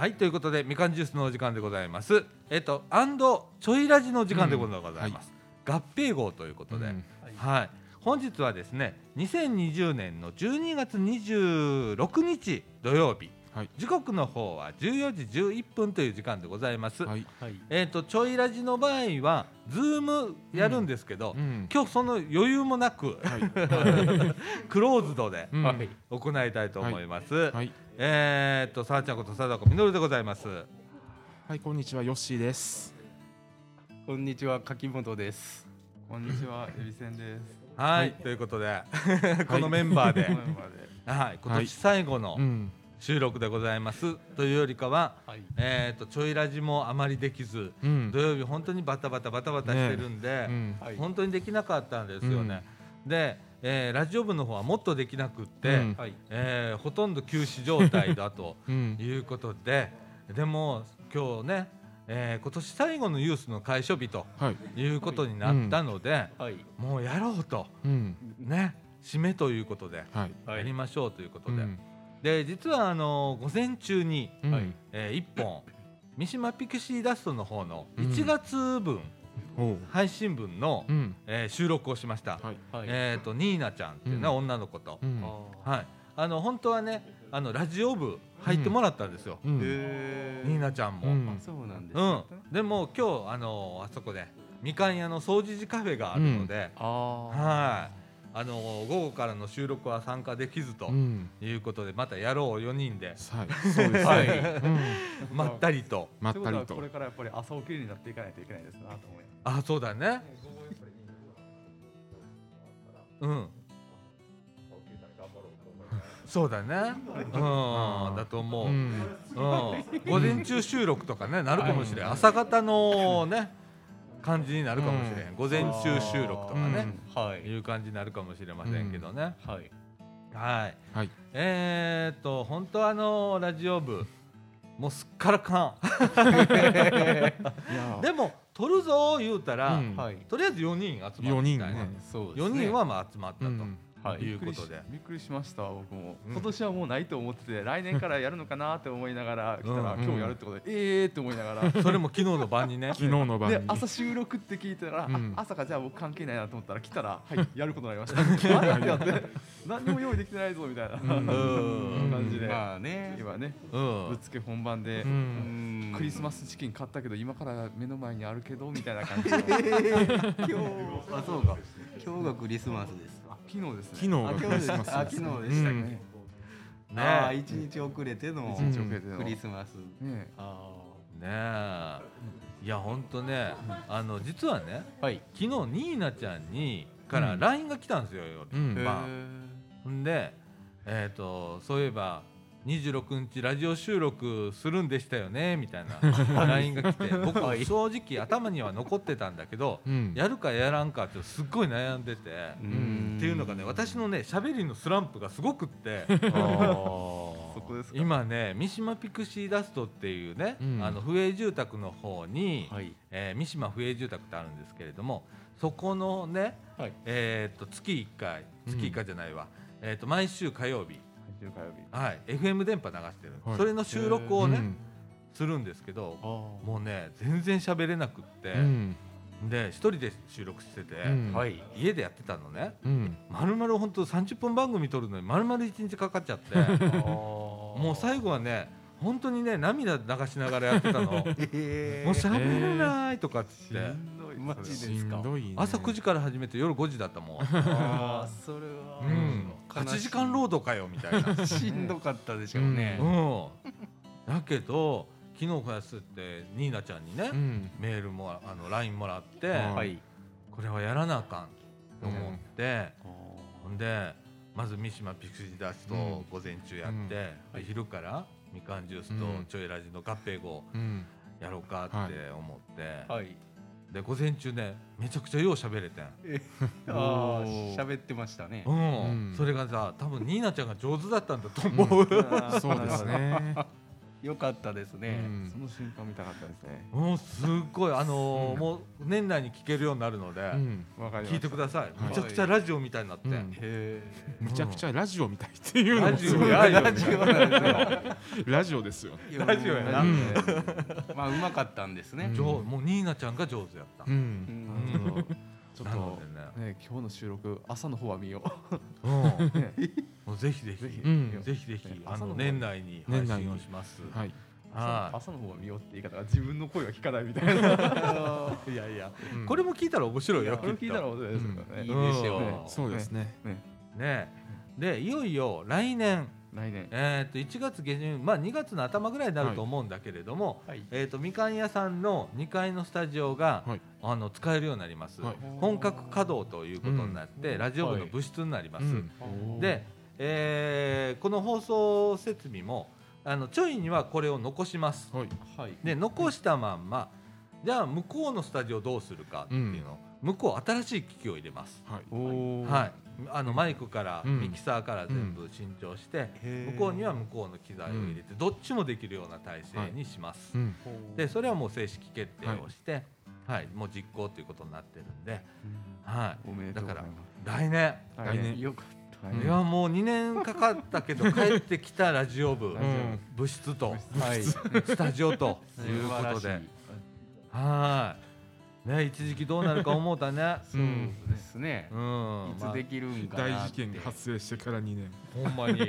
はいということでみかんジュースのお時間でございます。えっとアンドちょいラジのお時間でございます、合併号ということで、うん。はい。本日はですね2020年の12月26日土曜日、はい時刻の方は14時11分という時間でございます、はい。はい。えっ、とちょいラジの場合は Zoom やるんですけど、うん。今日その余裕もなくはい。クローズドでうんはい。行いたいと思います、はい。えっ、とさあちゃんこと貞子みのるでございますはい、こんにちは、ヨッシーです。こんにちは柿本です。こんにちは、エビセンです。はい、はいということで このメンバーで、このメンバーではい、今年最後のうん。収録でございますというよりかは、はい。えー、とちょいラジもあまりできず、うん土。曜日本当にバタバタバタバタしてるんで、うん。はい。本当にできなかったんですよね、で、えーラジオ部の方はもっとできなくって、うんはい。えーほとんど休止状態だと うん。いうことででも今日ね、えー今年最後のユースの開所日とはい。いうことになったので、はい。もうやろうとうん。ね締めということではい。やりましょうということで、うん。で実はあの午前中に、うん。はい。え1本三島ピクシーダストの方のうん。1月分、おう。配信分の、うん。えー収録をしました、はい。はい。えっ、とニーナちゃんっていうね、うん。女の子と、うん。あはい。あの本当はねあのラジオ部入ってもらったんですよ、ニーナちゃんも、ううん。んあそうなんです。でも今日あのあそこでみかん屋の掃除時カフェがあるので。はいあの午後からの収録は参加できずとうん。いうことでまたやろう4人で。はい。そうです。はい。うん。まったりと。まったりと。ことはこ。れからやっぱり朝起きるになっていかないといけないですなと思いあそうだね。うん。そうだね。うん。だと思う、うん。うん。午前中収録とかねなるかもしれん朝方のね感じになるかもしれん。午前中収録とかね。はい。いう感じになるかもしれませんけどね。はい。はい。はい。えー、っと本当あのラジオ部もうすっからかん。でも撮るぞ言うたら、うん。はい。とりあえず4人集まった四人ね。そうですね。4人はまあ集まったと、うん。はい。いうことで。びっくりしました僕も、うん。今年はもうないと思ってて来年からやるのかなって思いながら来たら、うん。今日やるってことで、ええーって思いながら。それも昨日の晩にね。昨日の晩に。で。朝収録って聞いたら、うん。あ朝かじゃあ僕関係ないなと思ったら来たらはいやることになりました。あれってやって何にも用意できてないぞみたいな、感じで、まあね。今ねうん。ぶっつけ本番で、クリスマスチキン買ったけど今から目の前にあるけどみたいな感じの。今日あそうか。今日がクリスマスです。昨日ですね。昨日があクリスマスあ昨日でしたっけ。ね。ああ一日遅れてのクリスマス。ね。あいやほんとねあの実はねあ。はい。昨日ニーナちゃんにからうん。LINE が来たんですよ夜、うん。でえっ、とそういえば26日ラジオ収録するんでしたよねみたいな LINE が来て僕はい。正直頭には残ってたんだけどうん。やるかやらんかってすっごい悩んでて、ん。っていうのがね私のね喋りのスランプがすごくって。今ね三島ピクシーダストっていうね、うん。あの不営住宅の方に、はい。えー三島不営住宅ってあるんですけれどもそこのね、はい。えー、と月1回月1回じゃないわ、えー、と毎週火曜日、週火曜日。はい、FM 電波流してる、はい。それの収録をね、うん。するんですけどあもうね全然喋れなくって、うん。で一人で収録してて、うん。あ。はい。家でやってたのね。うん。まるまる本当30分番組撮るのにまるまる1日かかっちゃって ももう最後はね本当にね涙流しながらやってたの。もうえ喋れないとかっつって、しんどいマジしですか。んどいね。朝9時から始めて夜5時だったもん、ああそれは。うん、8時間労働かよみたいな、しんどかったでしょうね。うん、だけど昨日こやすってニーナちゃんにね、うん。メールもあの LINE もらって、はい。はいこれはやらなあかんと思って、ほんでまず三島ピクシーダストを午前中やって、うん。で昼からみかんジュースうん。とちょいラジの合併号うん。やろうかって思って、はいで午前中ねめちゃくちゃよう喋れてん、ああ喋ってましたね。うん。うん。それがさ多分ニーナちゃんが上手だったんだと思う、そうですね。よかったですね。その瞬間見たかったですね。もうすっごい。あのーうん。もう年内に聞けるようになるので、うん。聞いてください、い。めちゃくちゃラジオみたいになって、うん。へむちゃくちゃラジオみたいっていうのラジオラジオなんですよ。ラジオですよ。え。ラジオやな。うん。まあうまかったんですね。うん。上もうニーナちゃんが上手やった、ううんん。うんちょっとでねね今日の収録朝の方は見よう。んうね もうぜひぜひ。ぜひ。うん。ぜひぜひねあの年内に配信をします。はい。朝の方は見ようって言い方が自分の声が聞かないみたいな。い。いやいや、うん。これも聞いたら面白いよ。これ聞いたら面白いですよね。いいでしょう。うん。そうですね。ね。とね。で、いよいよ来年、来年。えっと1月下旬、まあ2月の頭ぐらいになると思うんだけれども、はい。えっとみかん屋さんの2階のスタジオがはい。あの使えるようになります。はい。本格稼働ということになって、ラジオ部の部室になります。うん。で、えーこの放送設備もあのちょいにはこれを残します。はい。はい。で残したまんまじゃあ向こうのスタジオどうするかっていうのを、向こう新しい機器を入れます、はいあのマイクから、うん。ミキサーから全部新調して、向こうには向こうの機材を入れて、どっちもできるような体制にします、うん。でそれはもう正式決定をして、はい。もう実行ということになってるんで、はい。まい、来年、す来年。よかっ来い年やもう2年かかったけど 帰ってきたラジオ部、ん部。室と。スタジオということで。はい。ね、一時期どうなるか思うたね。そうですねう。ん。いつできるんかなって。大事件が発生してから2年まあほんまに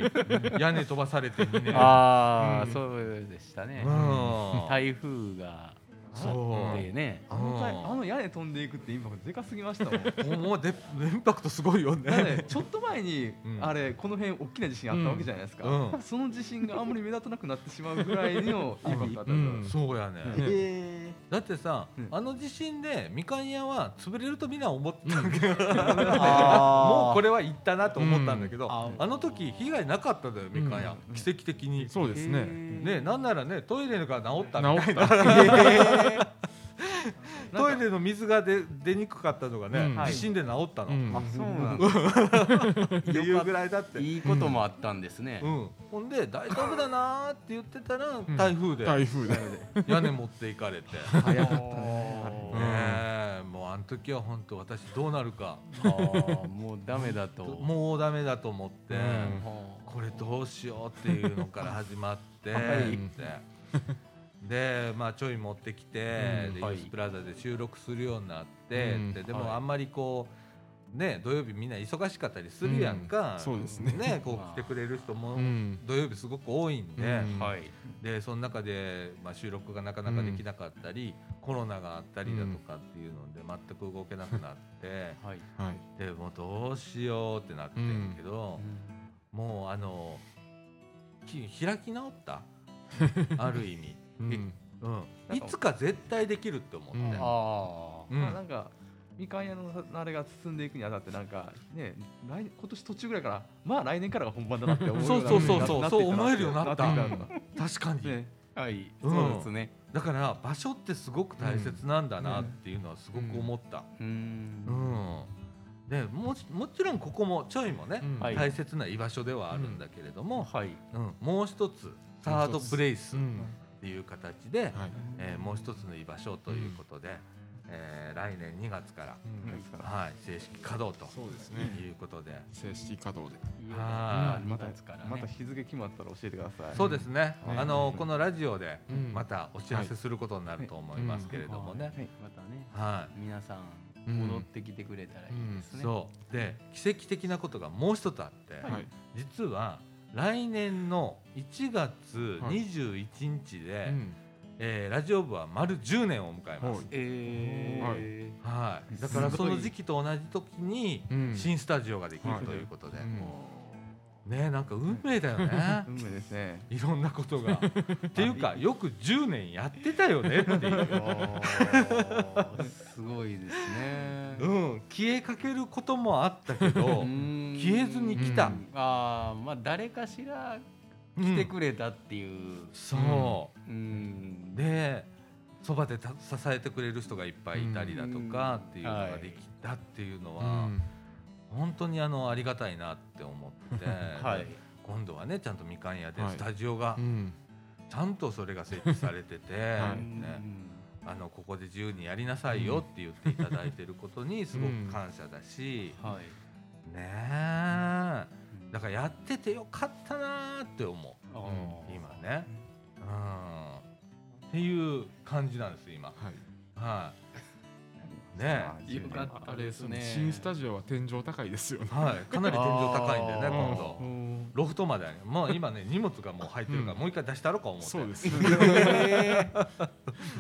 屋根飛ばされて2年。ああ、うんそうでしたねう。ん。台風がそう。でね。あのあの屋根飛んでいくってインパクトでかすぎましたもん。もうでインパクトすごいよね。ちょっと前に、うん。あれこの辺大きな地震あったわけじゃないですか、うん。その地震があんまり目立たなくなってしまうぐらいのインパクトだったんですよ、うん。そうやね。えだってさうん、あの地震でみかん屋は潰れるとみんな思ったんだけど、もうこれはいったなと思ったんだけど、うん。あの時被害なかったんだよみかん屋。うん。奇跡的に。そうですね。ね、なんならねトイレが治ったみたい治った。な トイレの水が出出にくかったのがね、うん。地震で治ったの、うん。あそうなんだ。っていうぐらいだって、いいこともあったんですね。う。ん、ほんで大丈夫だなーって言ってたらん。台風で。台風で。屋根持っていかれて、ね早かっ。たねえもうあの時は本当私どうなるか。あーもうダメだと。もうダメだと思って、うん。これどうしようっていうのから始まって、はいででまあちょい持ってきて、うん。ではい。ユースプラザで収録するようになって、うん。でではい。もあんまりこうね土曜日みんな忙しかったりするやんか、うん。そうですね。こう来てくれる人もうん。土曜日すごく多いんで、うん。はい。でその中で、まあ、収録がなかなかできなかったり、コロナがあったりだとかっていうので全く動けなくなってはい。はい。でもうどうしようってなってんけど。もうあのき開き直った？ある意味、うん。うん、いつか絶対できるって思って、うん。あうん。まあなんかみかん屋のあれが進んでいくにあたってなんかね来今年途中ぐらいからまあ来年からが本番だなって思うよそうそうそうそう。なそう思えるようになった。確かに、ね。あ。はい。うん。そうですね。だから場所ってすごく大切なんだなっていうのはすごく思った、うーん。う。ん。でもちもちろんここもちょいもね、大切な居場所ではあるんだけれども、はい。うん。もう一つサードブレイスっうんていう形で、はい。えーもう一つの居場所ということで、えー来年2月から、うんはい、正式稼働とそうですね。いうことで、正式稼働で。はい。またですからね。また日付決まったら教えてください。そうですね、うん。あのこのラジオでうん。またお知らせすることになると思いますけれどもね、はい。またね。は皆さんうん。戻ってきてくれたらいいですい、ね。そう。で奇跡的なことがもう一つあって、はい。実は来年の1月21日で、うん。えーラジオ部は丸10年を迎えます。はい。えー。はい、だからその時期と同じ時にうん。新スタジオができるということで、うんねなんか運命だよね 運命ですねいろんなことが。っていうかよく10年やってたよねっていう。すごいですね。うん、消えかけることもあったけど、消消えずに来た。うんああまあ誰かしらうん来てくれたっていう。そう、うん。でそばでた支えてくれる人がいっぱいいたりだとかっていうのができたっていうのは、うん本当にあのありがたいなって思って、はい。今度はねちゃんとみかん屋ではい。スタジオがうん。ちゃんとそれが設置されてて、はい。ね、あのここで自由にやりなさいよって言っていただいてることにすごく感謝だし、はい。ねえ。だからやっててよかったなーって思う。今ね、うん、っていう感じなんです今。はい。はいね。よかったあれですね。新スタジオは天井高いですよね。はい。かなり天井高いんでね今度。ロフトまであるまあ今ね荷物がもう入ってるから、うん。もう一回出したろうか思って。そうです。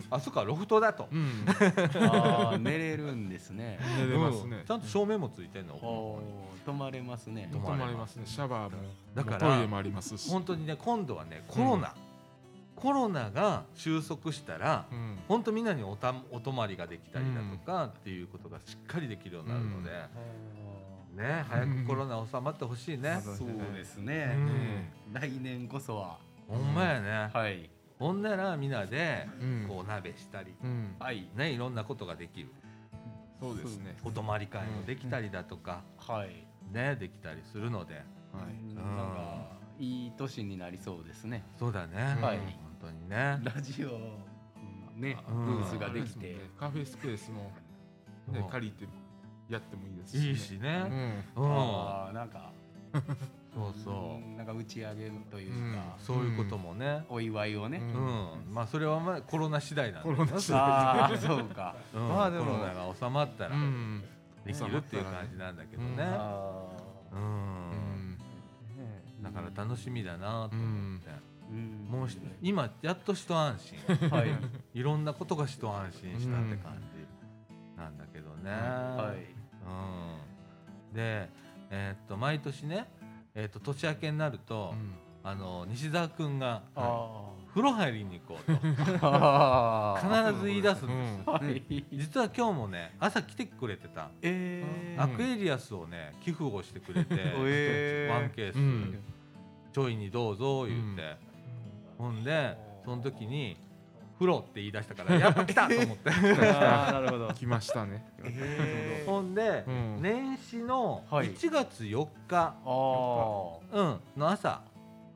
あそっかロフトだと、うん。あー寝れるんですね。寝れますね。うん。ちゃんと照明もついてんの、泊まれますね。泊泊まれますね。シャワーもだからトイレもありますし。本当にね今度はねコロナ、コロナが収束したらうん。本当みんなにおたお泊まりができたりだとかっていうことがしっかりできるようになるので、ね早くコロナ収まってほしいね、そうですうねん。来年こそは。ほんまやね、はい。ほんならみんなでうん。こう鍋したり、ねいろんなことができる。そうですね。お泊まり会もできたりだとか、はい。ねできたりするので。はい。なんかいい年になりそうですね。そうだね、はい。本当にね。ラジオ。ねうん。ブースができて。カフェスペースもねうん。借りてやってもいいですしね。いいしね、うん。うん。あーなんか。そうそう、うんなんか打ち上げといううん。かそういうこともね、お祝いをね。うん。まあそれはまあコロナ次第なんだけどコロナそうか。うん。まあでも。コロナが収まったらうん。できるっていう感じなんだけどね、あううん。ん。だから楽しみだなと思って、もうし今やっと一安心。はい。いろんなことが一安心したって感じなんだけどね、はい。うん、で、えーっと毎年ね、えーっと年明けになると、あの西澤君があ風呂入りに行こうと。あ必ず言い出すんうです、ん。はい。実は今日もね朝来てくれてた、えアクエリアスをね寄付をしてくれて、えー。ワンケース、うん。ちょいにどうぞ言って、ほんでその時に風呂って言い出したからやっぱ来た！と思って。なるほど。来ましたね。えほんで、うん。年始のはい。1月4日、あー。うん、の朝。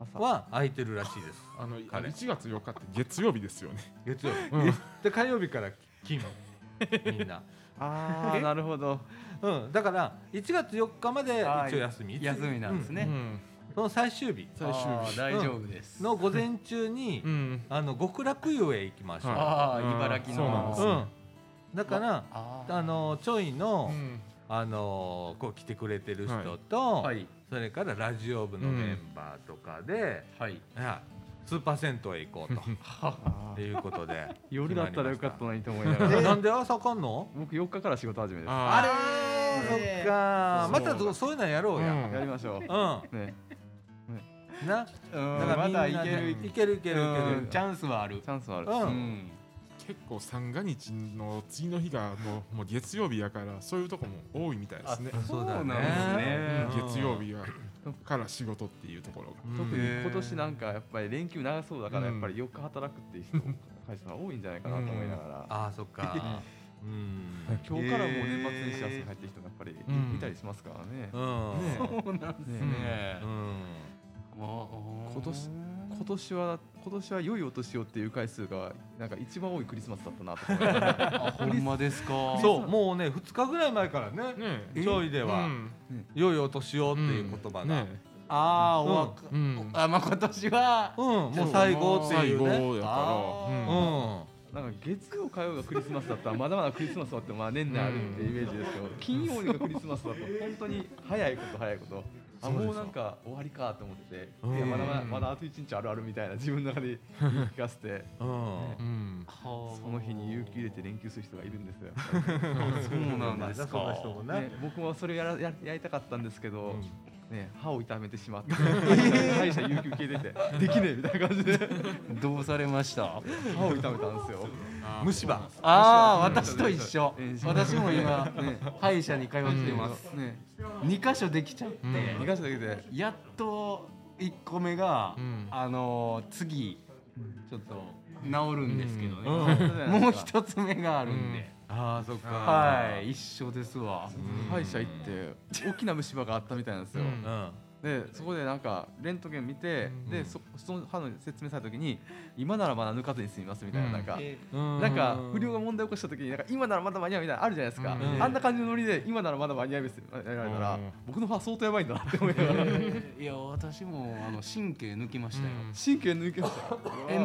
朝。は空いてるらしいです。あの彼。1月4日って月曜日ですよね。月曜日、うん。で火曜日から勤務みんな、ああなるほど。うん、だから1月4日まで一応休み。休みなんですね。うんその最終日。最終日。大丈夫です。の午前中に、うん。あの極楽湯へ行きましょう、茨城そうなんですだからああのちょいの、うん。あのこう来てくれてる人と、はい。それからラジオ部のメンバーとかで、はい。スーパー銭湯へ行こうと。っていうことで夜だったらよかったなのにと思いながら。なんで朝かんの？僕4日から仕事始めです。ああれそっかまたそそういうのやろうや。うん。やりましょう。うん、ねな。うん。だからみんなまだいけるいけるいけるいける。うん。チャンスはある。チャンスはある。うん。うん。結構三が日の次の日がもうもう月曜日やからそういうとこも多いみたいですね。あそうだね。そうなんですね。うん。月曜日はから仕事っていうところが。うん。特に今年なんかやっぱり連休長そうだからうんやっぱり4日働くっていう人会社が多いんじゃないかなと思いながら。ああそっか。うん。今日からもう年末年始休み入ってる人がやっぱりうんいたりしますからね。そうなんですね今年今年は今年は良いお年をっていう回数がなんか一番多いクリスマスだったなと思いながらあほんまですか。そうもうね2日ぐらい前からねねちょいではうん「良いお年を」っていう言葉が。ねああおわかうん。あまあ今年はうんもう最後って最いうね。後やあから。うん。なんか月曜火曜がクリスマスだったらまだまだクリスマスはってまあ年内あるっていうイメージですけど金曜日がクリスマスだと本当に早いこと早いことあもうなんか終わりかと思ってうん。いやまだまだまだあと一日あるあるみたいな 自分の中で言い聞かせて。うん。うん。そその日に有給入れて連休する人がいるんですよ。そうなんですか。その人もね。ね、僕もそれやらややりたかったんですけど、うん。ね、歯を痛めてしまって 歯医者有給消えててできねえみたいな感じで。どうされました？歯を痛めたんですよ。虫歯。ああ私と一緒。えー私も今ね。歯医者に通ってます。ね。二箇所できちゃって。やっと一個目がうん。あのー次ちょっと治るんですけどね。うん。もう一つ目があるんで。ああそっか。はい。一緒ですわ。歯医者行って大きな虫歯があったみたいなんですよ。でそこでなんかレントゲン見て、うんでそその歯の説明された時に今ならまだ抜かずに済みますみたいな,、うんなんか。えなんか不良が問題起こした時になんか今ならまだ間に合うみたいなのあるじゃないですか、うん。あんな感じのノリで今ならまだ間に合いますやられたら、うん。僕の歯相当やばいんだなって思いながら。ー いや私もあの神経抜きましたよ、神経抜けました え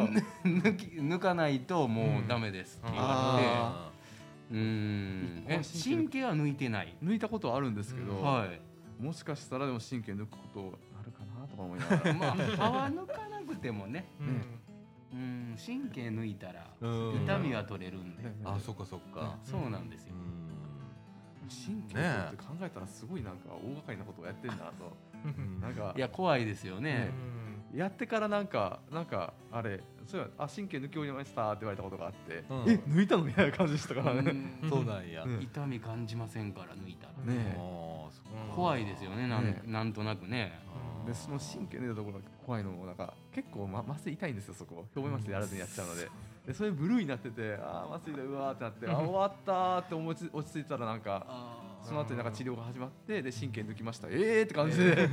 抜き抜かないともうダメですって言われてあうーん。え神経は抜いてない？抜いたことはあるんですけど、はいもしかしたらでも神経抜くことあるかなとか思いながら。まあ歯は抜かなくてもね。うん。うん。神経抜いたらうん。痛みは取れるんで、あそっかそっか。そうなんですよ、神経抜くって考えたらすごいなんか大掛かりなことをやってんだなと。なんか。いや怖いですよね、やってからなんかなんかあれそういあ神経抜き終わりましたって言われたことがあって、うん。え抜いたのみたいな感じでしたからね、うん。そうなんや。うん。痛み感じませんから抜いたら、ね怖いですよねなん,、ねなんとなくね。でその神経抜いたところが怖いのもなんか結構ま麻酔痛いんですよそこ。表面麻酔やらずにやっちゃうので。でそれブルーになっててあー麻酔だうわーってなってあ終わったーって思いつ落ち着いたらなんかその後になんか治療が始まってで神経抜きました。えーって感じで、や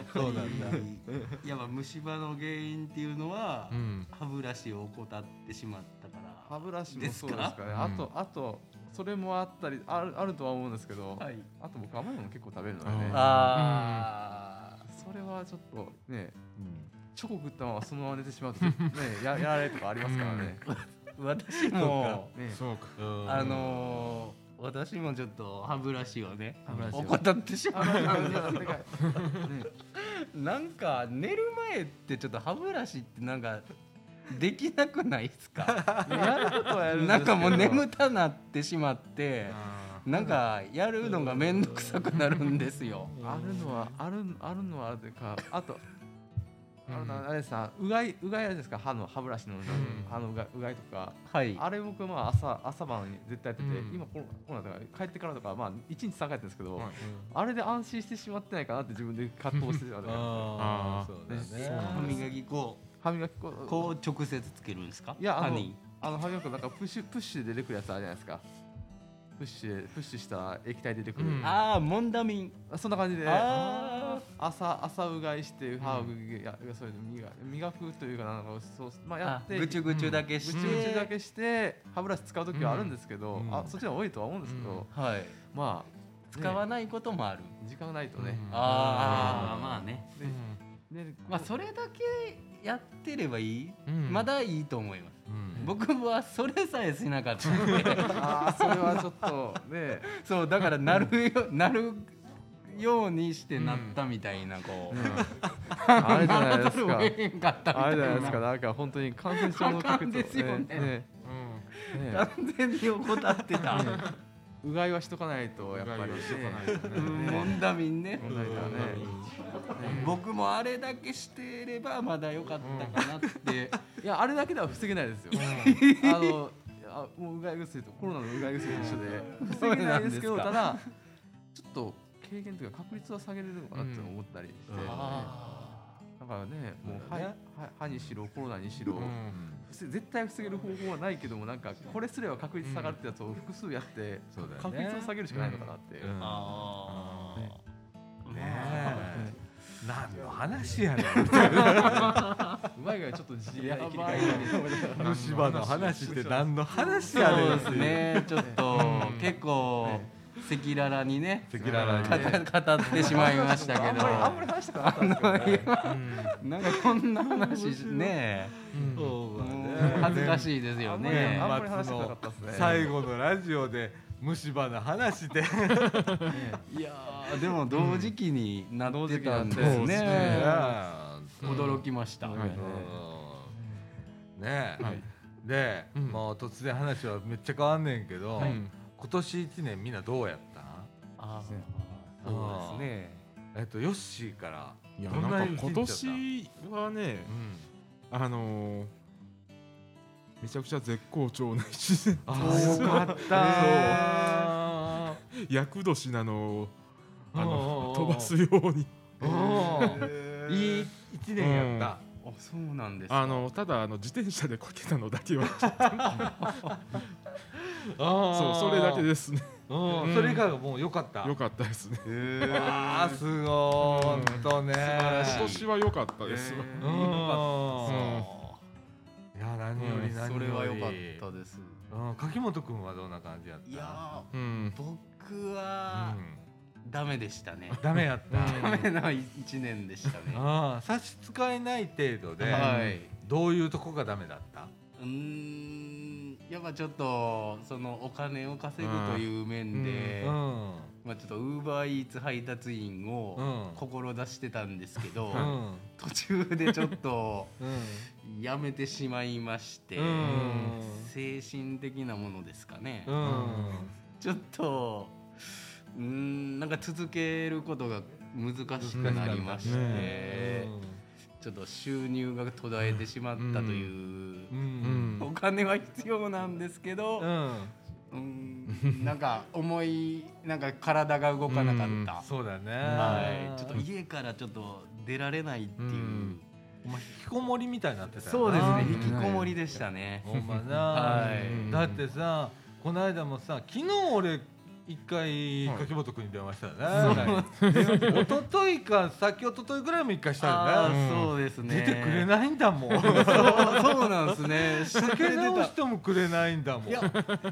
っぱそうなんだ。りやっぱ虫歯の原因っていうのは、うん。歯ブラシを怠ってしまったから歯ブラシもですか。そうですか？ねうん。あとあとそれもあったりあるあるとは思うんですけど、はい。あと僕甘いもの結構食べるのでね。うん。あそれはちょっとねうん。チョコ食ったままそのまま寝てしまうとねや やられるとかありますからね。ー私もね。そうか。うんあのー私もちょっと歯ブラシをね歯ブラシを。怠ってしまった。んあですのねなんか寝る前ってちょっと歯ブラシってなんかできなくないですか？やることはやるなんかもう眠たなってしまってなんかやるのが面倒くさくなるんですよ。あるのはあるあるのはあるというか。あとあのあれですさうがいうがいあれですか歯の歯ブラシの歯のうがうがいとか。はい。あれ僕まあ朝朝晩に絶対やってて、うん。今コロコロナとか帰ってからとかまあ一日三回やってるんですけど、はい。あれで安心してしまってないかなって自分で葛藤してたのであー。あー。そうだね。歯磨きこ歯磨き粉。うこう直接つけるんですか？いやあの歯に。あの歯磨き粉なんかプッシュプッシュで出てくるやつあるじゃないですかプッシュでプッシュした液体出てくる、うんああモンダミン。あそんな感じであ朝朝うがいして歯をぐぐやそういう磨磨くというかなんかそうまあやってあぐちゅぐちゅだけぐちして。ゅぐちゅだけして歯ブラシ使う時はあるんですけど、うんあそっちの方が多いとは思うんですけど、はい。まあ使わないこともある。時間がないとね、うんああまあね。ででまあそれだけやってればいい。うんまだいいと思います。うん。僕はそれさえしなかった。んでああそれはちょっとね。そうだからなるよなるようにしてなったみたいなこう、あれじゃないですかあれじゃないですかなんか本当に感染症のあかんですよね。ね。ね。ね完全に怠ってた、うがいはしとかないとやっぱりね。モンダミンね、問題だね。僕もあれだけしてればまだ良かったかなって、いやあれだけでは防げないですよ。あのあもううがい薬とコロナのうがい薬と一緒で。防げないですけどただちょっと軽減というか確率は下げれるのかなって思ったりして、うん。だからねもう歯にしろコロナにしろ、うん。防絶対防げる方法はないけどもなんかこれすれば確率下がるってやつを複数やって、そうだよね。確率を下げるしかないのかなって。う。ん。あね。え。何の話やねん。うまいがちょっと自力で切り替えて虫歯の話って何の話そやねんう。ですね。ちょっとうん 結構赤裸々にね赤裸々にね。語語ってしまいましたけど。あんまり話したくなかったんですけどね。なんかこんな話ね。恥ずかしいですよね。最後のラジオで虫歯の話で。いやーでも同時期になってたんですね。に。驚きました、はいうん。ね。え、はい。で、うん。もう突然話はめっちゃ変わんねんけど、うん今年一年みんなどうやった？あー。そうですね。えっとヨッシーからいやどんななんか今年はねうん。あのーめちゃくちゃ絶好調な一年。あーよかった。厄年なのをあの飛ばすように。いい一年やっあそうなんですか。あのただあの自転車でこけたのだけはた、あ ーそうそれだけですね。ううん、うん。それ以外はもう良かった。良かったですね。あー。すごい。ほんとね今年は良かったです、えーうん。いや何よりうん何より。それは良かったです。うん。柿本君はどんな感じやった？いやうん。ー僕はダメでしたね。ダメやった、うん。ダメな一年でしたね。ああ差し支えない程度で、はい。どういうとこがダメだった？うーんやっぱちょっとそのお金を稼ぐという面で、うん。まあ、ちょっとウーバーイーツ配達員をうん。志してたんですけど、うん。途中でちょっと うん。やめてしまいまして、うん。精神的なものですかね、うん。ちょっとうーんなんか続けることが難しくなりまして、ねちょっと収入が途絶えてしまったという金は必要なんですけど、うん。んなんか重いなんか体が動かなかった、そうだね。はい、ちょっと家からちょっと出られないっていう、うん。お前引きこもりみたいになってたそうですね。うん。引きこもりでしたね、ほんまな、はい。だってさこの間もさ昨日俺一回はい。柿本君に電話したよね、一昨日か先一昨日ぐらいも一回したあよね。ーそうですね。出てくれないんだもん。そうそうなんですね。してかけ直してもくれないんだもん。いや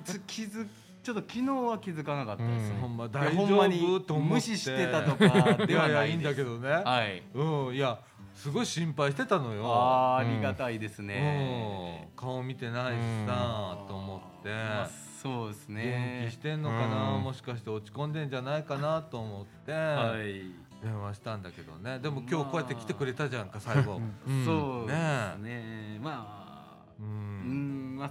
つ気づちょっと昨日は気づかなかったですね、ほんま大丈夫と無視してたとかではないやいいんだけどね、はい。うんいやすごい心配してたのよ。ありがたいですうん。ね、顔見てないしさと思って。まあそうです元ね気してんのかな、うん。もしかして落ち込んでんじゃないかなと思って、はい、電話したんだけどね。でも今日こうやって来てくれたじゃんか最後。うん。そうですね。まあ。ううんんまあ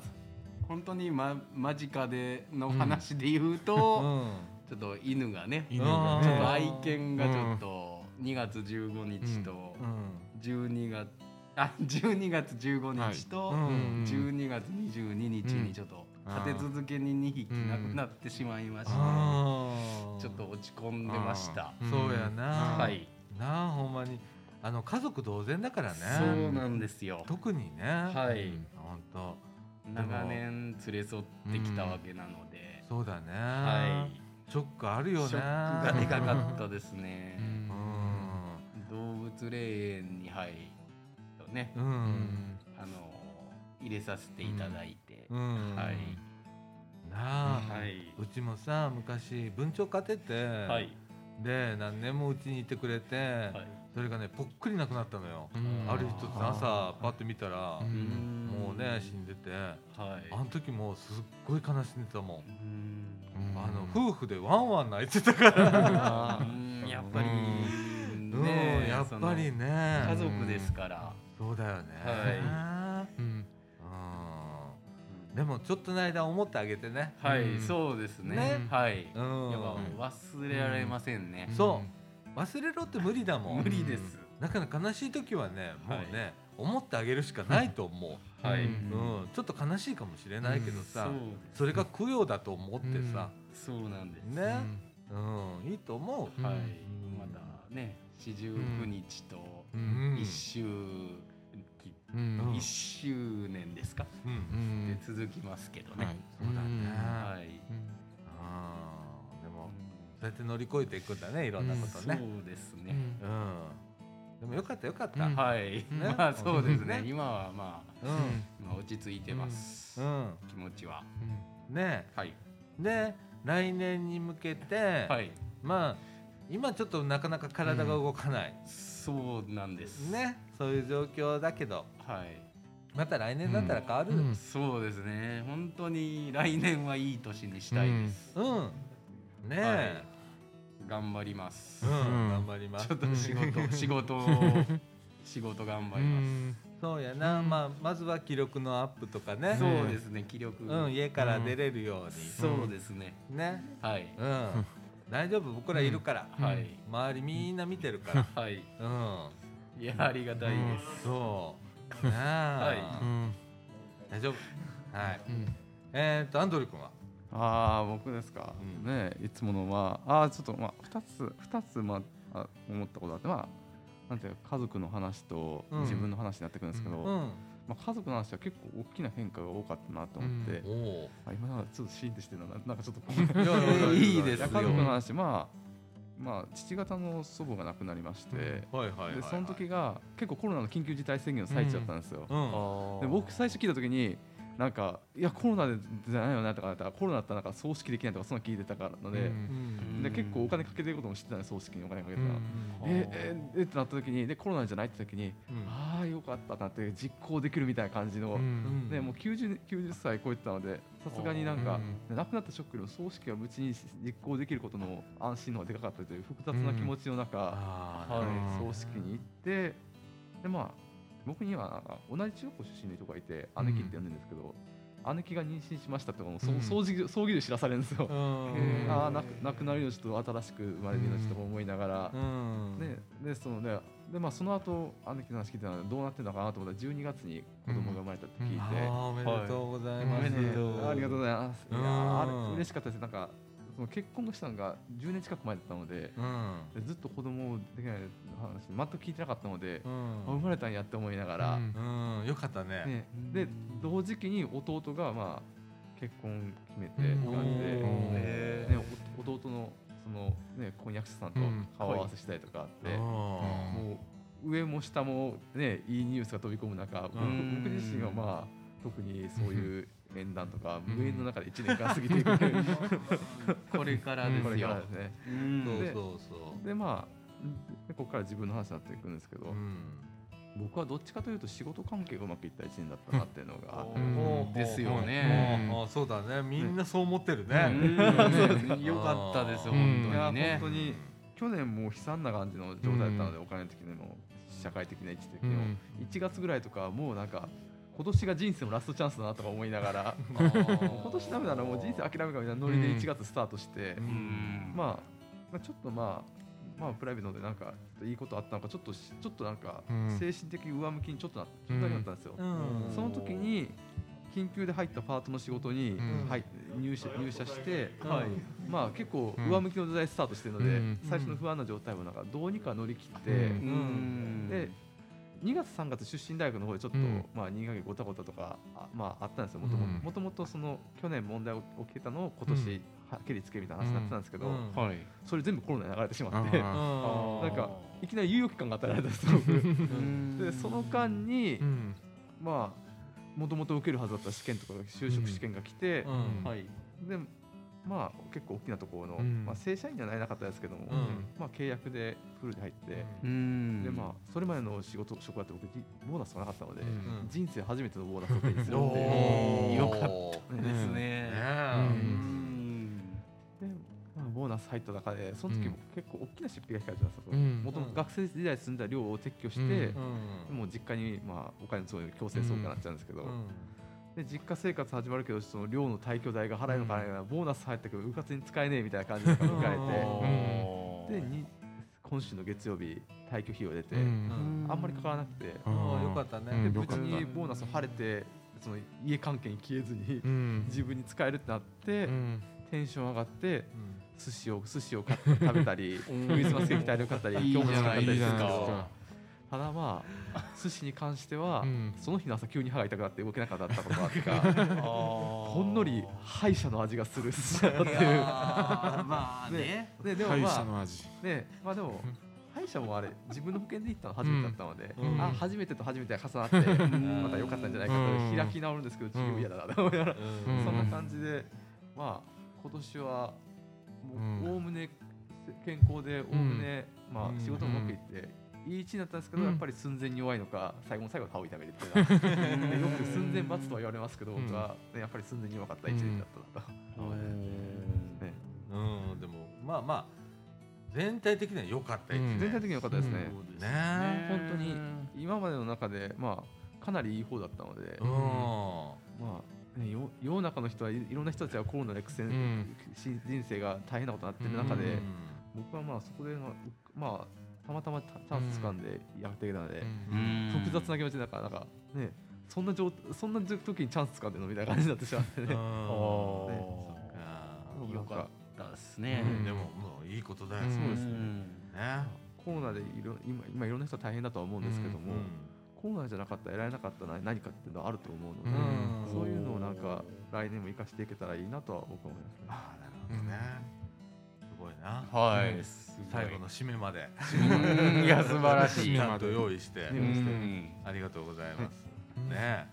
本当に、ま、間近での話で言ううと、ん。ちょっと犬がね犬がね。ちょっと愛犬がちょっと2月15日とうん。12月あ12月15日とうん。12月22日にちょっと立て続けに2匹亡くなってしまいまして、ちょっと落ち込んでました。うん。そうやな、はい、なあほんまに。あの家族同然だからね。そうなんですよ。特にね、はい、ほんと。長年連れ添ってきたわけなので、そうだね、はい、ショックあるよね。ショックがでかかったですね。う動物霊園に入とね、んうん、あの入れさせていただいて、うんはい、なあ、はい。うちもさ昔文鳥飼ってて、はい、で何年もうちにいてくれて、はい、それがねぽっくりなくなったのよ、うん。ある日一つ朝パッと見たら、うん。もうね死んでて。はい、あの時もうすっごい悲しんでたもん、うん。あの夫婦でワンワン泣いてたから。うん。やっぱり。うん。ねやっぱりね。家族ですから、そうだよね、はうんでもちょっとの間思ってあげてね。はい、うん。そうですね。ね。はい、うん。やっぱ忘れられませんね、そう。忘れろって無理だもん。無理です、だから悲しい時はねもうね、はい思ってあげるしかないと思う、はい、うん。ちょっと悲しいかもしれないけどさ、それが供養だと思ってさ、そうなんです、ね、うん。いいと思う、はい、ん。まだね四十九日とうん。一周期、うん。一周年ですか、うん。で続きますけどね、そうだね、はい、あーでもそうやって乗り越えていくんだねいろんなことね。そうですね、うん、でもよかったよかった。うん。はい、ねまあそうですね。ね今はまあ落ち着いてます、うん。気持ちは。ね。はい。で来年に向けて、はい。まあ今ちょっとなかなか体が動かない、そうなんです。ねそういう状況だけどはい。また来年だったら変わる、うん。そうですね。本当に来年はいい年にしたいです、うん。ねえ、頑張ります、うん。うん。頑張ります。ちょっと仕事、仕事を仕事頑張ります、そうやな、まあまずは記録のアップとかね。そうですね気力、うん。家から出れるように、そうですね。ね。はい、うん。大丈夫？僕らいるから、はい。周りみんな見てるから。はい。うんいやありがたいです、そう。は大丈夫？はい。えー、っとアンドリュー君は？ああ僕ですか、うん。ねいつものまああーちょっとまあ2つ二つまああ思ったことがあってまあなんていうか家族の話とうん。自分の話になってくるんですけど、うん。まあ、家族の話は結構大きな変化が多かったなと思って、おおあ今なんかちょっとシーンとしてるのはななんかちょっといいですよ。家族の話まあまあ父方の祖母が亡くなりまして、はいはいはいでその時が結構コロナの緊急事態宣言の最中だったんですよ、うん。で僕最初聞いた時になんかいやコロナでじゃないよなとかだったらコロナだったらなんか葬式できないとかそんなの聞いてたからので、うん。で結構お金かけてることも知ってたね葬式にお金かけてたら、うん。えええってなった時にでコロナじゃないって時に、うん。ああよかったなって実行できるみたいな感じの、うん。ね、もう 90, 90歳超えてたのでさすがになんか、亡くなったショックよりも葬式は無事に実行できることの安心の方がでかかったという複雑な気持ちの中、あーはい葬式に行ってでまあ僕にはなんか同じ中学校出身の人がいて姉貴って呼んでるんですけど、姉貴が妊娠しましたってのをそうん葬儀葬儀で知らされるんですよ。ああ亡くなる命と新しく生まれる命とか思いながら、うん。ね、でそのねでまあその後姉貴の話聞いてたのでどうなってるのかなと思ったら12月に子供が生まれたって聞いて、あーおめでとうございます、はい。おめでとうありがとうございます。いやうんーあれ嬉しかったです。なんかその結婚したのが10年近く前だったので、うん。でずっと子供できない話全く聞いてなかったので、うん。あ生まれたんやって思いながら、うん。よかったね。ね、で同時期に弟がまあ結婚決めてうん感じで、ね、お弟のそのね婚約者さんとうん。顔合わせしたりとかあって、うん。もう上も下もねいいニュースが飛び込む中、僕ん。僕自身はまあ特にそういう面談とかうん無縁の中で1年間過ぎていく、これからですよ。らですね。うん。そうでそうそう。でまあでここから自分の話になっていくんですけど、うん僕はどっちかというと仕事関係がうまくいった1年だったなっていうのがうん。ですよね。ああそうだね。みんなそう思ってるうねん。よかったですうん。本当にね。本当に去年もう悲惨な感じの状態だったので、お金的にも社会的な位置的にも、1月ぐらいとかはもうなんか今年が人生のラストチャンスだなとか思いながら 今年ダメならもう人生諦めるかみたいなノリで1月スタートして、まあちょっとまあまあプライベートでなんかいいことあったのかちょっとしちょっとなんかうん。精神的上向きにちょっとなちょっとだけなったんですよ、うん。その時に緊急で入ったパートの仕事にうん。入入社入社して、はい。まあ結構うん。上向きの時代スタートしてるので、うん。最初の不安な状態をなんかどうにか乗り切って、うん。うん。で2月3月出身大学の方でちょっと、うん。まあ2ヶ月ごたごたとかあまああったんですよもともと。うん。もともとその去年問題起きてたのを今年はっきりつけみたいな話になってたんですけど、それ全部コロナに流れてしまって なんかいきなり猶予期間が与えられたんですよ僕でその間に、うん。まあもともと受けるはずだった試験とか就職試験が来て、うん。はい。でまあ結構大きなところの、うん。まあ、正社員にはなれなかったですけども、ん。まあ、契約でフルで入って、うん。でまあそれまでの仕事職場って僕じボーナスがなかったので、うん。人生初めてのボーナスを手にするおんで ー。よかっねですねボーナス入った中でその時も結構大きな出費が控えてたんですもともと学生時代住んだ寮を撤去して、うん。うん。もう実家に、まあ、お金そういう強制送還になっちゃうんですけど、うん。で実家生活始まるけどその寮の退去代が払えるのかなボーナス入ったけどうかつに使えねえみたいな感じで迎えて、でに今週の月曜日退去費用出て、うん。あんまりかからなくて、ああーあよかったね。無事にボーナス晴れてその家関係に消えずにうん。自分に使えるってなって、うん。テンション上がってうん寿司を寿司を買って食べたり クリスマスケーキ大量買ったり今日もじゃない買ったりするんですけどただまあ寿司に関しては、うん。その日の朝急に歯が痛くなって動けなかったことがあって かほほんのり歯医者の味がする寿司だっていう。まあね。ででも会まあ社の味。ねまあでも歯医者もあれ自分の保険で行ったの初めてだったので、うん。あ初めてと初めてが重なってん。また良かったんじゃないかと、うん。開き直るんですけど治療嫌だなと思いながら、うん。そんな感じでまあ今年はおおむね健康でおおむね、まうんあ仕事もうまくいって、いい位置になったんですけど、うん。やっぱり寸前に弱いのか最後の最後で歯を痛めるっていうのはで よく寸前罰とは言われますけど、僕は、ね、やっぱり寸前に弱かった一年だったなと、ね。うん。でもまあまあ全体的には良かった一うん。年全体的に良かったですね、ね。本当に今までの中でまあかなりいい方だったので、うん。まあ、ね、よ世の中の人はいいろんな人たちがコロナで苦戦、うん。し人生が大変なことになってる中で、うん。僕はまあそこでまあうまあたまたまチャンス掴んでやってきたので、うん。複雑な気持ちでなんかなんかねそんな状そんな時にチャンス掴んでるのみたいな感じになってしまってね。うん。あそっか。ーよかったですね。うん。でももういいことだよ。うんそうですうん。ね。コロナでいろ今今いろんな人大変だとは思うんですけども、コロナじゃなかったら得られなかったな何かっていうのはあると思うので、うん。そういうのをなんか来年も生かしていけたらいいなとは僕は思いますね。ああなるほどね、すごいな。はい、うんすごい最後の締めまで。うん。いや 素晴らしい。ちゃんと用意して。ありがとうございます。うん。ね。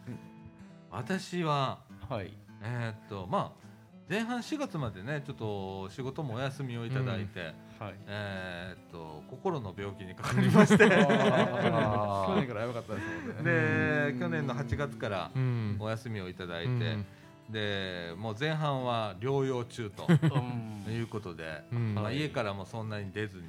私ははい。えーっとまあ前半4月までねちょっと仕事もお休みをいただいて、はい。えーっと心の病気にかかりまして。去年からやばかったですもんね。で去年の8月からうん。お休みをいただいて、うん。でもう前半は療養中とうん。いうことで、うん。まあ、家からもそんなに出ずに、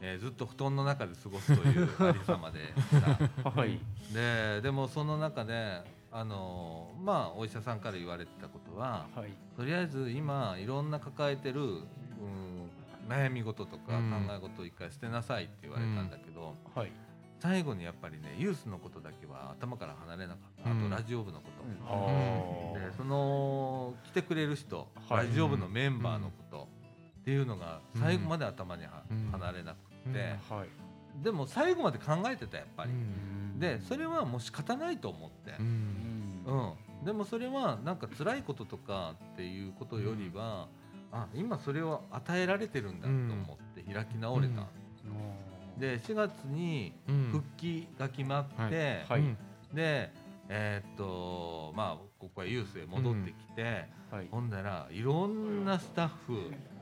えーずっと布団の中で過ごすというありさまでした。はい。ででもその中であのまあお医者さんから言われてたことははい。とりあえず今いろんな抱えてる、うん、悩み事とかうん。考え事を一回捨てなさいって言われたんだけど、はい。最後にやっぱりねユースのことだけは頭から離れなかった。あうん。とラジオ部のこと、あでその来てくれる人、はい。ラジオ部のメンバーのこと、っていうのが最後まで頭にはうん。離れなくうん。て、はいでも最後まで考えてたやっぱり、うん。でそれはもう仕方ないと思って。う、うん。でもそれはなんか辛いこととかっていうことよりは、あ今それを与えられてるんだと思って開き直れた、で4月にうん。復帰が決まって、でえーっとまあここはユースへ戻ってきて、はい。ほんだらいろんなスタッフ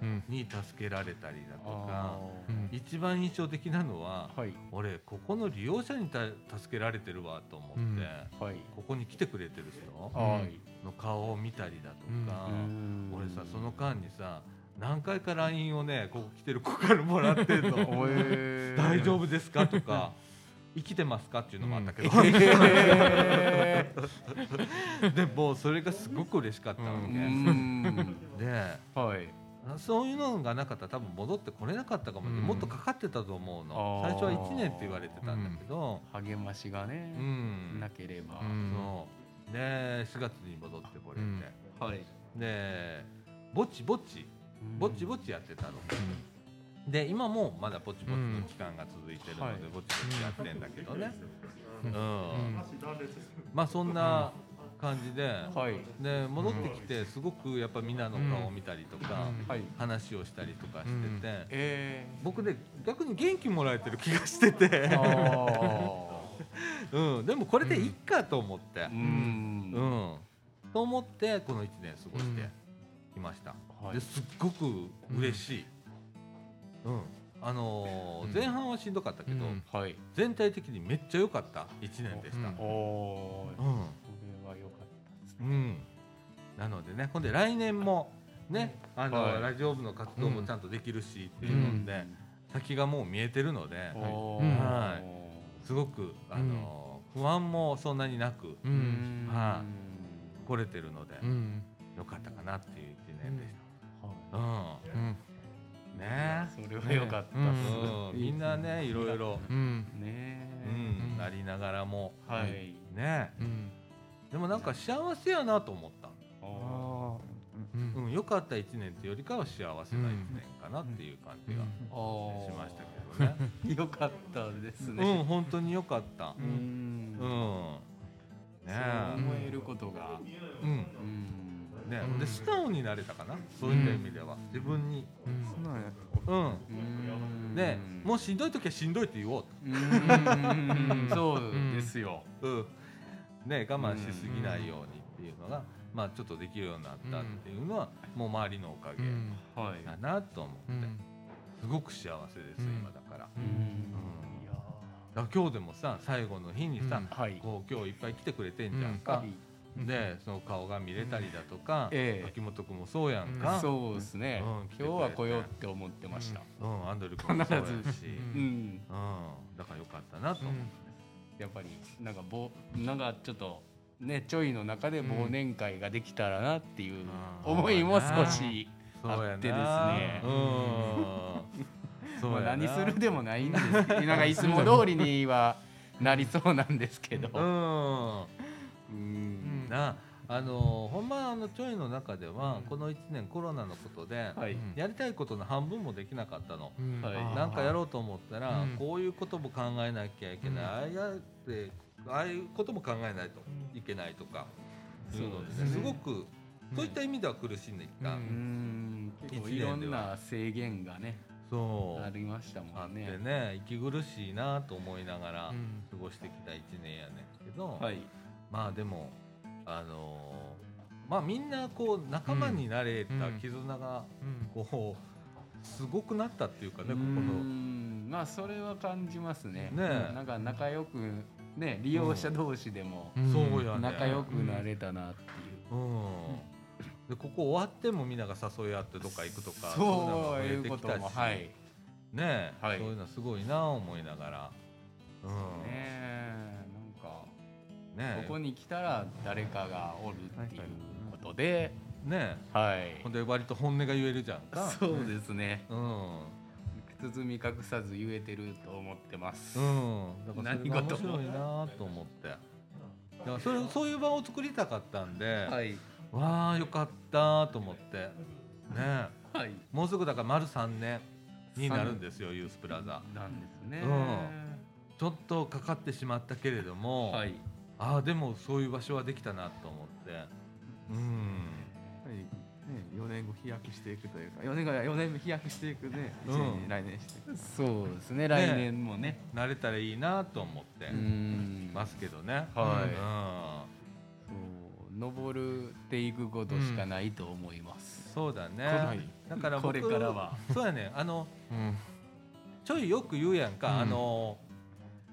うん。に助けられたりだとかあうん。一番印象的なのは、ーはい。俺ここの利用者にた助けられてるわと思って、うん。はい。ここに来てくれてる人はい。の顔を見たりだとか、うん。俺さその間にさ何回か LINE をねここ来てる子からもらってんの。大丈夫ですかとか 生きてますかっていうのもあったけど、へ でもそれがすごく嬉しかったわーうけ、ん。ではい。そういうのがなかったら多分戻ってこれなかったかも、うん。もっとかかってたと思うの。最初は1年って言われてたんだけど。励ましがねうん、なければ。うん。そう。で4月に戻ってこれて、うん。はい。でぼちぼち。ぼちぼちやってたの、で今もまだぼちぼちの期間が続いてるので、うんぼちぼちやってんだけどね、ううん。んうん。まあそんな感じで、はい。で戻ってきてすごくやっぱみんなの顔を見たりとか、うん。はい。話をしたりとかしてて、うん。え僕ね逆に元気もらえてる気がしてて。うん、でもこれでいいかと思って。ーう、うん。んと思ってこの1年過ごしてきました、はい。ですっごく嬉しい、うんあのーうん。前半はしんどかったけど、うん。はい。全体的にめっちゃ良かった。1年でした、うん。おうん。れは良かったですうん、なのでねほんで来年もねあの、はい。ラジオ部の活動もちゃんとできるしっていうので、先がもう見えてるので、おうんーすごくあの、不安もそんなになくううん。んは来れてるので、うん。よかったかなっていう一年でしはた。うん。うんね。いそれは良かった。っねすうん、みんなねいろいろ、うん。ね。うん、なりながらも。はい。ね。うん。でもなんか幸せやなと思った。あうん。うん、良かった一年ってよりかは幸せな一年かなっていう感じがーしましたけどね。良かったですうねん、本当に良かった。うん。うん。ねそう思えることが。え。うん。うんね。うん。で素直になれたかな。そういった意味では、自分に。うん。そんなんやうん。うん。で、もうしんどい時はしんどいって言おうと。うん。そうですよ。うん。ね我慢しすぎないようにっていうのが、まあちょっとできるようになったっていうのは、もう周りのおかげだなと思って、うん。すごく幸せです、うん。今だから。うん。いやだから今日でもさ最後の日にさ、うん。はい。こう今日いっぱい来てくれてんじゃんか、でその顔が見れたりだとか、ええ。秋元君もそうやんか、そうですね。今日は来ようって思ってました。うん、アンドル君もそうやし、ううん。だからよかったなと思う、やっぱりなんかぼなんかちょっとねちょいの中で忘年会ができたらなっていううん。思いも少しあってですね。うん、そう何するでもないんですけどなんかいつも通りにはなりそうなんですけど。うん。うんなあのほんまあのちょいの中では、この1年コロナのことで、はい。やりたいことの半分もできなかったの。うん。はい。なんかやろうと思ったら、うん。こういうことも考えなきゃいけない、ああやってああいうことも考えないといけないとかいうのですねすごくそういった意味では苦しんできた、ううん結構一いろんな制限がねそう。ありましたあってもんねね息苦しいなと思いながらうん。過ごしてきた1年やねんけど、はい。まあでもあのーまあみんなこう仲間になれたうん絆がうん。こうすごくなったっていうかねここうの。んまあそれは感じますね。ねえ。なんか仲良くね利用者同士でも仲良くなれたなっていう。うん。でここ終わってもみんなが誘い合ってどっか行くとかそういいううこともはい。ねはい。そういうのすごいな思いながら。うん。ねね。ここに来たら誰かがおるっていうことで。ね。はい。ほんで割と本音が言えるじゃんか。そうですね。うん。包み隠さず言えてると思ってます。うん、だからそれが面何事も白いなと思って。だからそれそういう場を作りたかったんで、はい。わあよかったと思って。ね。はい。もうすぐだから丸3年になるんですよユースプラザ。なんですね。うちょっとかかってしまったけれども、はいああでもそういう場所はできたなと思って。うん。やっぱりね4年後飛躍していくというか4年後4年目飛躍していくねうん。1年に来年していくそうですね来年もね。慣れたらいいなと思って。うん。ますけどね、はい。うん。そう登るっていくことしかないと思います、そうだね、はいだから僕これからは。そうやね。あのうん。ちょいよく言うやんか、うん。あの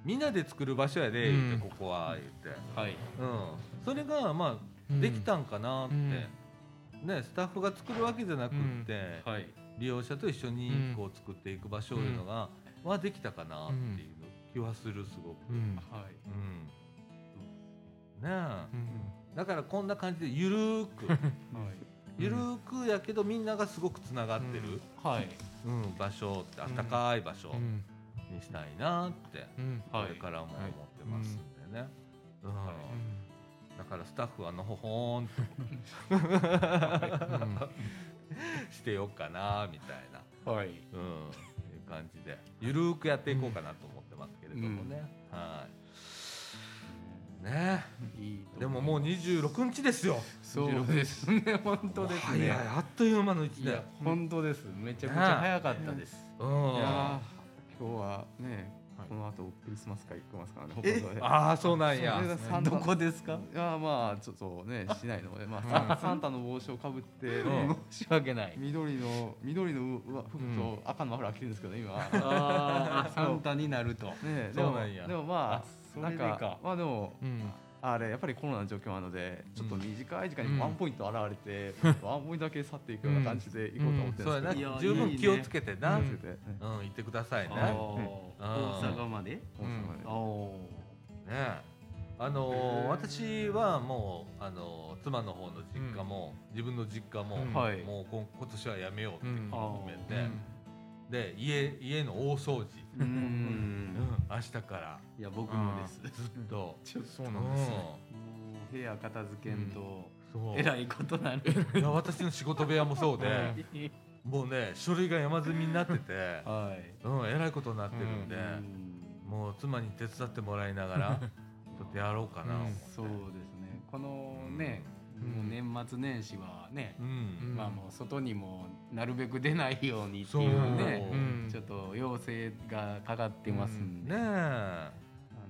みんなで作る場所やで、うん。言ってここは言って、はい。うん、それがまあできたんかなって、うん。ねスタッフが作るわけじゃなくって、はい。利用者と一緒にうん。こう作っていく場所いうのが、はできたかなっていう気はするすごく、うん。はい。うん。ねえ。だからこんな感じでゆるーく。ゆるーくやけどみんながすごくつながってる、はい。うん。場所ってあったかい場所。うんにしたいなって、うん。これからも思ってますんでね、うん。だからスタッフはのほほーんと してよっかなみたいな、はい。うん、いう感じで。ゆるーくやっていこうかなと思ってますけれどもね、はい。ね。いいとでももう26日ですよ。そうですね。本当ですね。あっという間の1年。本当です。めちゃくちゃ早かったです。うん。いやー今日はねこの後クリスマス会行きますからねほとんどでああそうなんや。どこですか？いやまあちょっとねしないの。で、まあ、サンタの帽子をかぶって、うん。申し訳ない。緑の緑の服と赤のマフラー着てるんですけど今、ねああサンタになると。えでもそうなんや。でもまあそなんかまあでもうんあれやっぱりコロナの状況なのでちょっと短い時間うん。にワンポイント現れて、ワンポイントだけ去っていくような感じで行こうと思ってるです十分気をつけてな、うん。行ってくださいね。大阪まで？大阪まで。ねあのー私はもう、あのー妻の方の実家も、自分の実家も、もう今今年はやめようってうん。決めて、で家家の大掃除、うーん。明日から。いや僕もです。ずっと、そうなんですよ。もう部屋片付けんとえらいことなる。いや私の仕事部屋もそうで、もうね書類が山積みになってて、はい。うん、えらいことになってるんで、うん。もう妻に手伝ってもらいながらちょっとやろうかな。そうですね。このね、うんもう年末年始はね、うん。まあもう外にもなるべく出ないようにっていうねう。ん。ちょっと要請がかかってますんで、ねえ。あ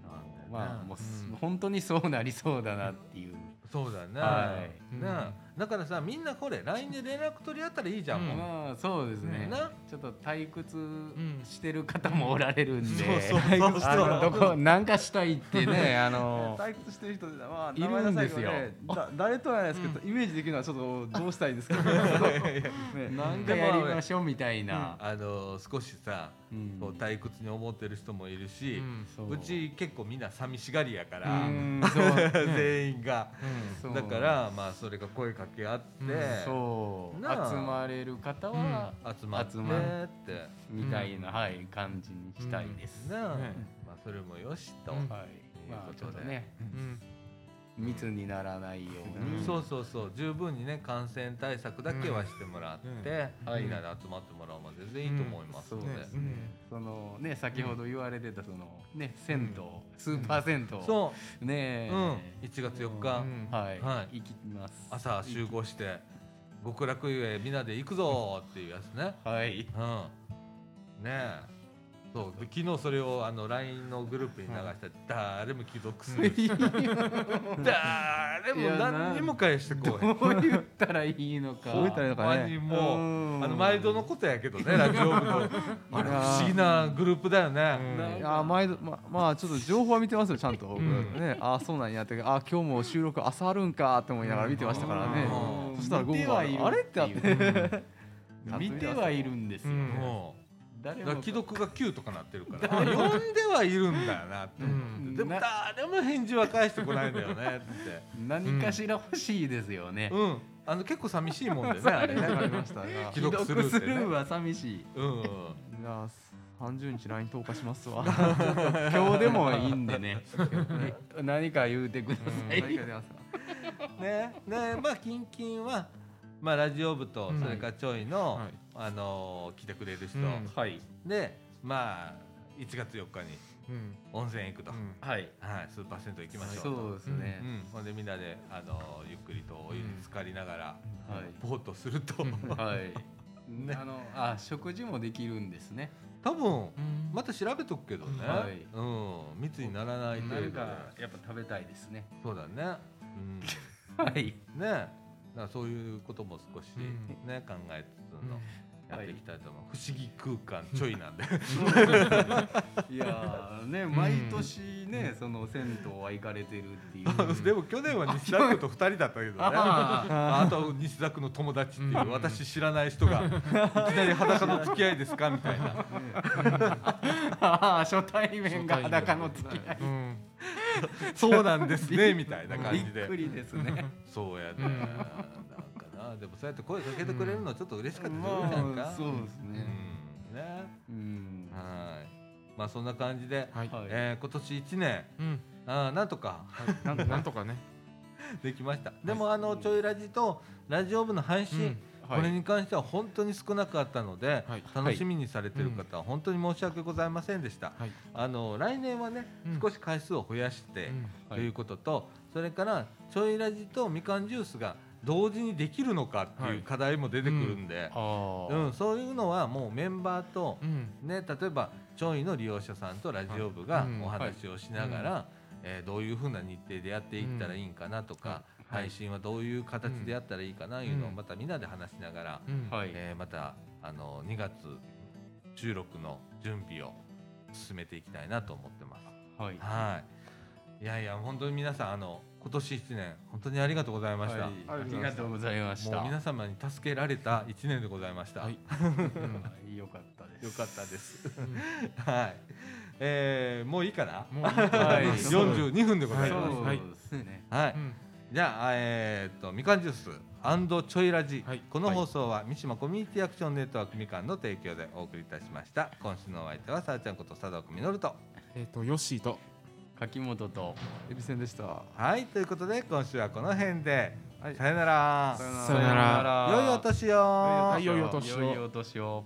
のまあもうす、うん。本当にそうなりそうだなっていう、そうだね、はい。ねえだからさみんなこれ LINE で連絡取り合ったらいいじゃん、うん。そうですね、な。ちょっと退屈してる方もおられるんで、そうそうそうあのどこなんかしたいってねあの退屈してる人で、まあ、いるんですよ。誰とはないですけど、イメージできるのはちょっとどうしたいんですけど、ね、なんかやりましょうみたいな、あの少しさうん。こう退屈に思ってる人もいるし、そう。うち結構みんな寂しがりやかうら、ん。そう。全員が。そう。だからまあそれが声かけ合って、集まれる方は集まってって、みたいな、はい感じにしたいです、なあ。ね。まあそれもよしと、うん。はい。まあちょっとね密にならないように、そうそうそう。十分にね感染対策だけはしてもらって、うん。はい。みんなで集まってもらうまで全然いいと思いますので、そうですね、そのね先ほど言われてたそのね銭湯、スーパー銭湯、そね。え、う、うん、1月4日、うん。はい、はい。行きます。朝集合して極楽湯へみんなで行くぞっていうやつね。はい。うん。ねえそうで昨日それをあの LINE のグループに流したら誰も既読する。誰も何にも返してこうへんどう言ったらいいのか。どう言ったらいいのかねほんまにもう。うん。あの毎度のことやけどねラジオ部の。あれ不思議なグループだよね、うん。いや毎度ままあちょっと情報は見てますよちゃんと。僕、ん。ねああそうなんやって。あ今日も収録朝あるんかって思いながら見てましたからね、うん。そしたら午後見てはいるあれってあって。見てはいるんですよ、うんもう誰も既読が9とかなってるからあ読んではいるんだよなって思って、うん。でも誰も返事は返してこないんだよねって。何かしら欲しいですよね、うん。あの結構寂しいもんでねあれね。わかりました既読スルーってね。既読は寂しい。うん。いや30日 LINE 投下しますわ。今日でもいいんでね。え 何か言うてください、ね。ね。まあキンキンはまあラジオ部とうん。それからちょいの、はいあのー来てくれる人、うん。はい。でまあ1月4日にうん。温泉行くと、うん。はい。はいスーパー銭湯行きましょうと。そうですね、うん、ほんでみんなで、あのーゆっくりとお湯に浸かりながら、はい。ぼーっとすると、はい、ね。あのあ食事もできるんですね。多分うん。また調べとくけどね、はい。うん、密にならない程度で。何かやっぱ食べたいですね。そうだね、うん、はい。ね。だからそういうことも少しうん。ね、考えつつのやっていきたいと思う、不思議空間ちょいなんで。いやーね毎年ねその銭湯は行かれてるっていう。でも去年は西田君と2人だったけどね。ああと西田君の友達っていう私知らない人が いきなり裸の付き合いですかみたいな。初対面が裸の付き合い。うん。そうなんですねみたいな感じで。びっくりですね。そうやね、うんなんかなでもそうやって声かけてくれるのちょっと嬉しかったじゃんか、まあそうですね。うん。ね。うん。はい。まあそんな感じで、はい。はいえー今年1年うん。あーなんとかなんなんとかね。できました。でもあのちょいラジとラジオ部の配信、うん。これに関しては本当に少なかったので、はい。楽しみにされてる方は本当に申し訳ございませんでした、はい。あの来年はね、うん。少し回数を増やして、うん。はい。ということとそれからちょいラジとみかんジュースが同時にできるのかっていう課題も出てくるんで、あうんそういうのはもうメンバーと、うん。ね、例えばちょいの利用者さんとラジオ部がうん。お話をしながら、えーどういうふうな日程でやっていったらいいんかなとか、はい。配信はどういう形でやったらいいかないうのをうん。またみんなで話しながら、うん。はい。えーまたあの2月収録の準備を進めていきたいなと思ってます。はい。はい。いやいや本当に皆さんあの今年1年本当にありがとうございました。はいありがとうございましたもう皆様に助けられた1年でございました。はいはいよかったですよかったです。うんはい。えー、もういいかな？もういいかなはい42分でございます。はいですねはい。うんじゃあえーっとみかんジュースちょいラジ、はいこの放送は三島コミュニティアクションネットワークみかんの提供でお送りいたしました。今週のお相手はさあちゃんこと佐藤みのると。えっとヨッシーと柿本と。エビセンでした。はいということで今週はこの辺で、はい。さよなら。さよなら。良いお年を。はい良いお年を。良いお年を